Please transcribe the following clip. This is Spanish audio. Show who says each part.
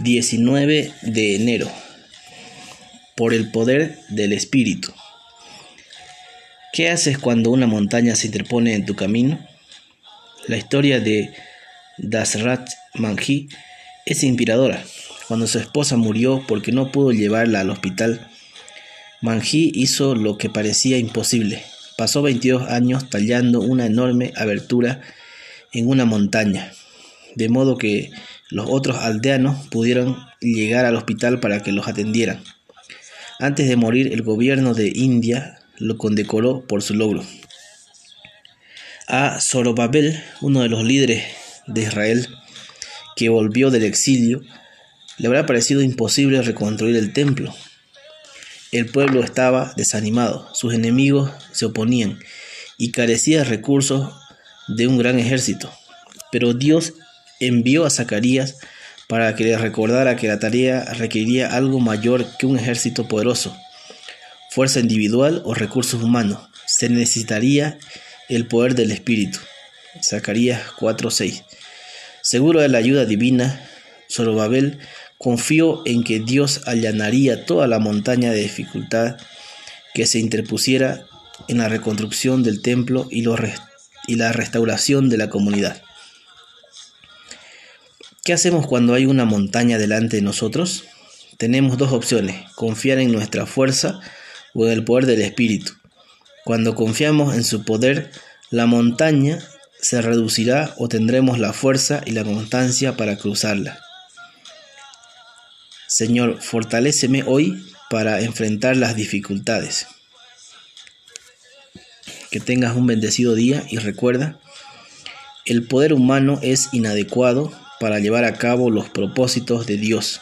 Speaker 1: 19 de enero. Por el poder del Espíritu. ¿Qué haces cuando una montaña se interpone en tu camino? La historia de Dasrat Manji es inspiradora. Cuando su esposa murió porque no pudo llevarla al hospital, Manji hizo lo que parecía imposible. Pasó 22 años tallando una enorme abertura en una montaña, de modo que los otros aldeanos pudieron llegar al hospital para que los atendieran. Antes de morir, el gobierno de India lo condecoró por su logro. A Zorobabel, uno de los líderes de Israel, que volvió del exilio, le habrá parecido imposible reconstruir el templo. El pueblo estaba desanimado, sus enemigos se oponían y carecía de recursos de un gran ejército. Pero Dios envió a Zacarías para que le recordara que la tarea requeriría algo mayor que un ejército poderoso, fuerza individual o recursos humanos. Se necesitaría el poder del Espíritu. Zacarías 4:6. Seguro de la ayuda divina, Zorobabel confió en que Dios allanaría toda la montaña de dificultad que se interpusiera en la reconstrucción del templo y, y la restauración de la comunidad. ¿Qué hacemos cuando hay una montaña delante de nosotros? Tenemos dos opciones, confiar en nuestra fuerza o en el poder del Espíritu. Cuando confiamos en su poder, la montaña se reducirá o tendremos la fuerza y la constancia para cruzarla. Señor, fortaléceme hoy para enfrentar las dificultades. Que tengas un bendecido día y recuerda, el poder humano es inadecuado para llevar a cabo los propósitos de Dios.